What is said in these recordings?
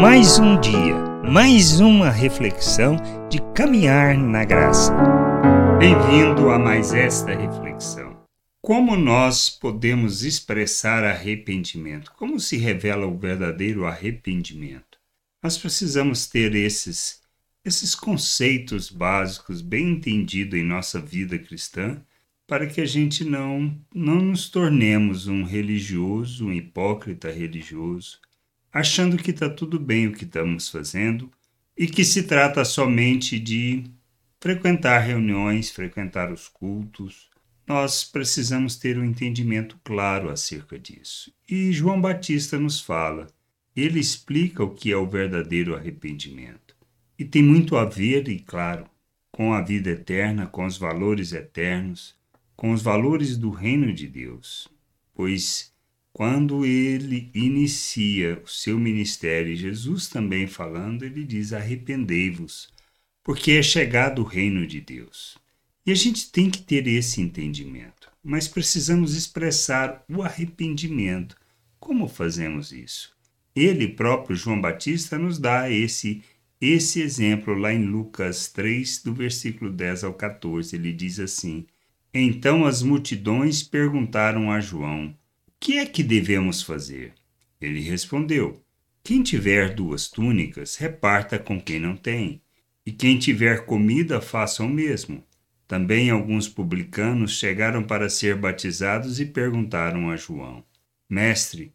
Mais um dia, mais uma reflexão de caminhar na graça. Bem-vindo a mais esta reflexão. Como nós podemos expressar arrependimento? Como se revela o verdadeiro arrependimento? Nós precisamos ter esses esses conceitos básicos bem entendidos em nossa vida cristã para que a gente não não nos tornemos um religioso, um hipócrita religioso, achando que está tudo bem o que estamos fazendo e que se trata somente de frequentar reuniões, frequentar os cultos. Nós precisamos ter um entendimento claro acerca disso. E João Batista nos fala, ele explica o que é o verdadeiro arrependimento. E tem muito a ver, e claro, com a vida eterna, com os valores eternos, com os valores do reino de Deus. Pois quando ele inicia o seu ministério, Jesus também falando, ele diz: arrependei-vos, porque é chegado o reino de Deus. E a gente tem que ter esse entendimento, mas precisamos expressar o arrependimento. Como fazemos isso? Ele próprio, João Batista, nos dá esse esse exemplo lá em Lucas 3, do versículo 10 ao 14. Ele diz assim: Então as multidões perguntaram a João: que é que devemos fazer? Ele respondeu: Quem tiver duas túnicas, reparta com quem não tem, e quem tiver comida, faça o mesmo. Também alguns publicanos chegaram para ser batizados e perguntaram a João: Mestre,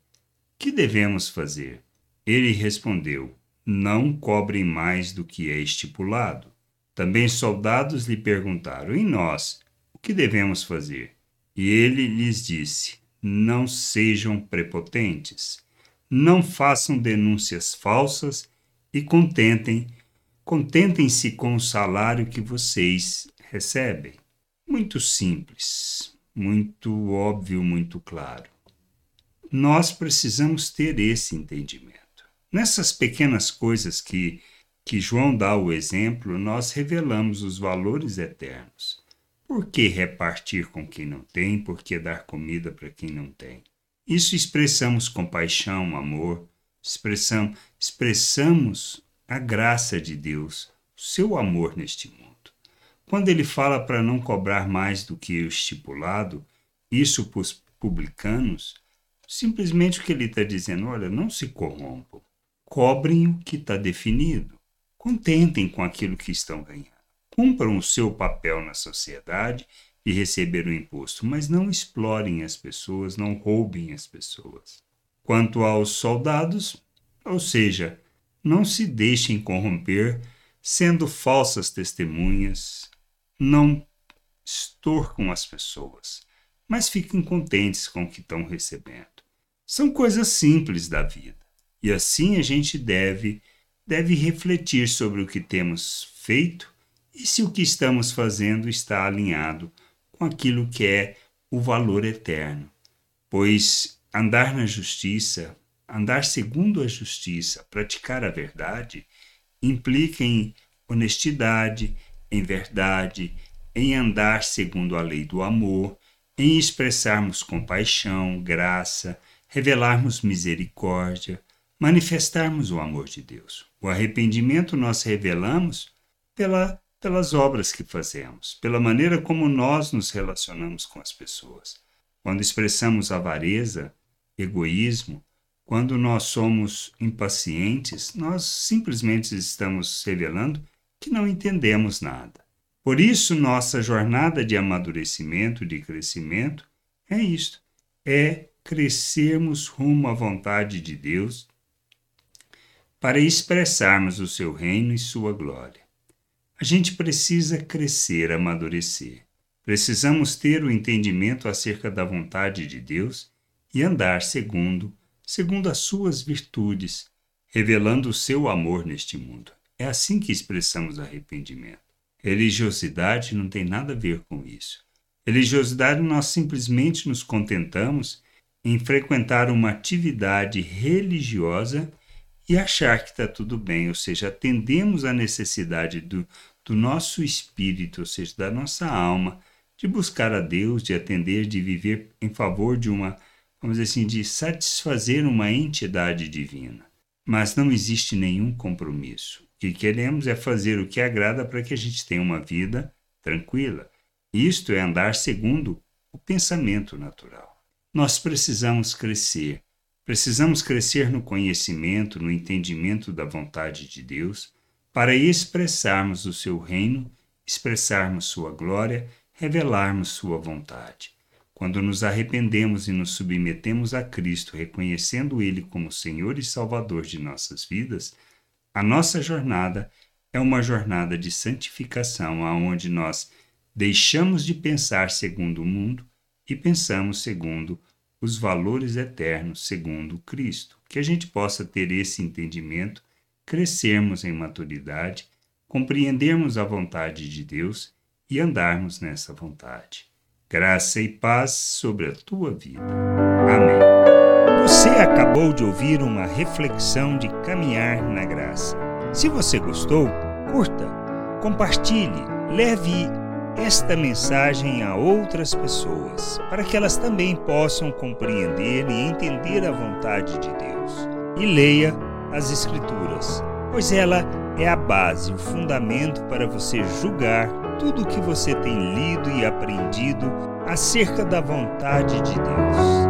que devemos fazer? Ele respondeu: Não cobrem mais do que é estipulado. Também soldados lhe perguntaram: E nós, o que devemos fazer? E ele lhes disse: não sejam prepotentes, não façam denúncias falsas e contentem, contentem-se com o salário que vocês recebem. Muito simples, muito óbvio, muito claro. Nós precisamos ter esse entendimento. Nessas pequenas coisas que, que João dá o exemplo, nós revelamos os valores eternos. Por que repartir com quem não tem? Por que dar comida para quem não tem? Isso expressamos compaixão, amor, expressam, expressamos a graça de Deus, o seu amor neste mundo. Quando ele fala para não cobrar mais do que o estipulado, isso para os publicanos, simplesmente o que ele está dizendo, olha, não se corrompam, cobrem o que está definido, contentem com aquilo que estão ganhando cumpram o seu papel na sociedade e receber o imposto, mas não explorem as pessoas, não roubem as pessoas. Quanto aos soldados, ou seja, não se deixem corromper sendo falsas testemunhas, não extorcam as pessoas, mas fiquem contentes com o que estão recebendo. São coisas simples da vida. E assim a gente deve deve refletir sobre o que temos feito e se o que estamos fazendo está alinhado com aquilo que é o valor eterno. Pois andar na justiça, andar segundo a justiça, praticar a verdade, implica em honestidade, em verdade, em andar segundo a lei do amor, em expressarmos compaixão, graça, revelarmos misericórdia, manifestarmos o amor de Deus. O arrependimento nós revelamos pela pelas obras que fazemos, pela maneira como nós nos relacionamos com as pessoas. Quando expressamos avareza, egoísmo, quando nós somos impacientes, nós simplesmente estamos revelando que não entendemos nada. Por isso, nossa jornada de amadurecimento, de crescimento, é isto: é crescermos rumo à vontade de Deus para expressarmos o seu reino e sua glória. A gente precisa crescer, amadurecer. Precisamos ter o entendimento acerca da vontade de Deus e andar segundo, segundo as suas virtudes, revelando o seu amor neste mundo. É assim que expressamos arrependimento. Religiosidade não tem nada a ver com isso. Religiosidade nós simplesmente nos contentamos em frequentar uma atividade religiosa e achar que está tudo bem, ou seja, atendemos à necessidade do, do nosso espírito, ou seja, da nossa alma, de buscar a Deus, de atender, de viver em favor de uma, vamos dizer assim, de satisfazer uma entidade divina. mas não existe nenhum compromisso. O que queremos é fazer o que agrada para que a gente tenha uma vida tranquila. Isto é andar segundo o pensamento natural. Nós precisamos crescer. Precisamos crescer no conhecimento, no entendimento da vontade de Deus, para expressarmos o seu reino, expressarmos sua glória, revelarmos sua vontade. Quando nos arrependemos e nos submetemos a Cristo, reconhecendo Ele como Senhor e Salvador de nossas vidas, a nossa jornada é uma jornada de santificação, aonde nós deixamos de pensar segundo o mundo e pensamos segundo os valores eternos, segundo Cristo. Que a gente possa ter esse entendimento, crescermos em maturidade, compreendermos a vontade de Deus e andarmos nessa vontade graça e paz sobre a tua vida. Amém. Você acabou de ouvir uma reflexão de caminhar na graça. Se você gostou, curta, compartilhe, leve esta mensagem a outras pessoas, para que elas também possam compreender e entender a vontade de Deus. E leia as Escrituras, pois ela é a base, o fundamento para você julgar tudo o que você tem lido e aprendido acerca da vontade de Deus.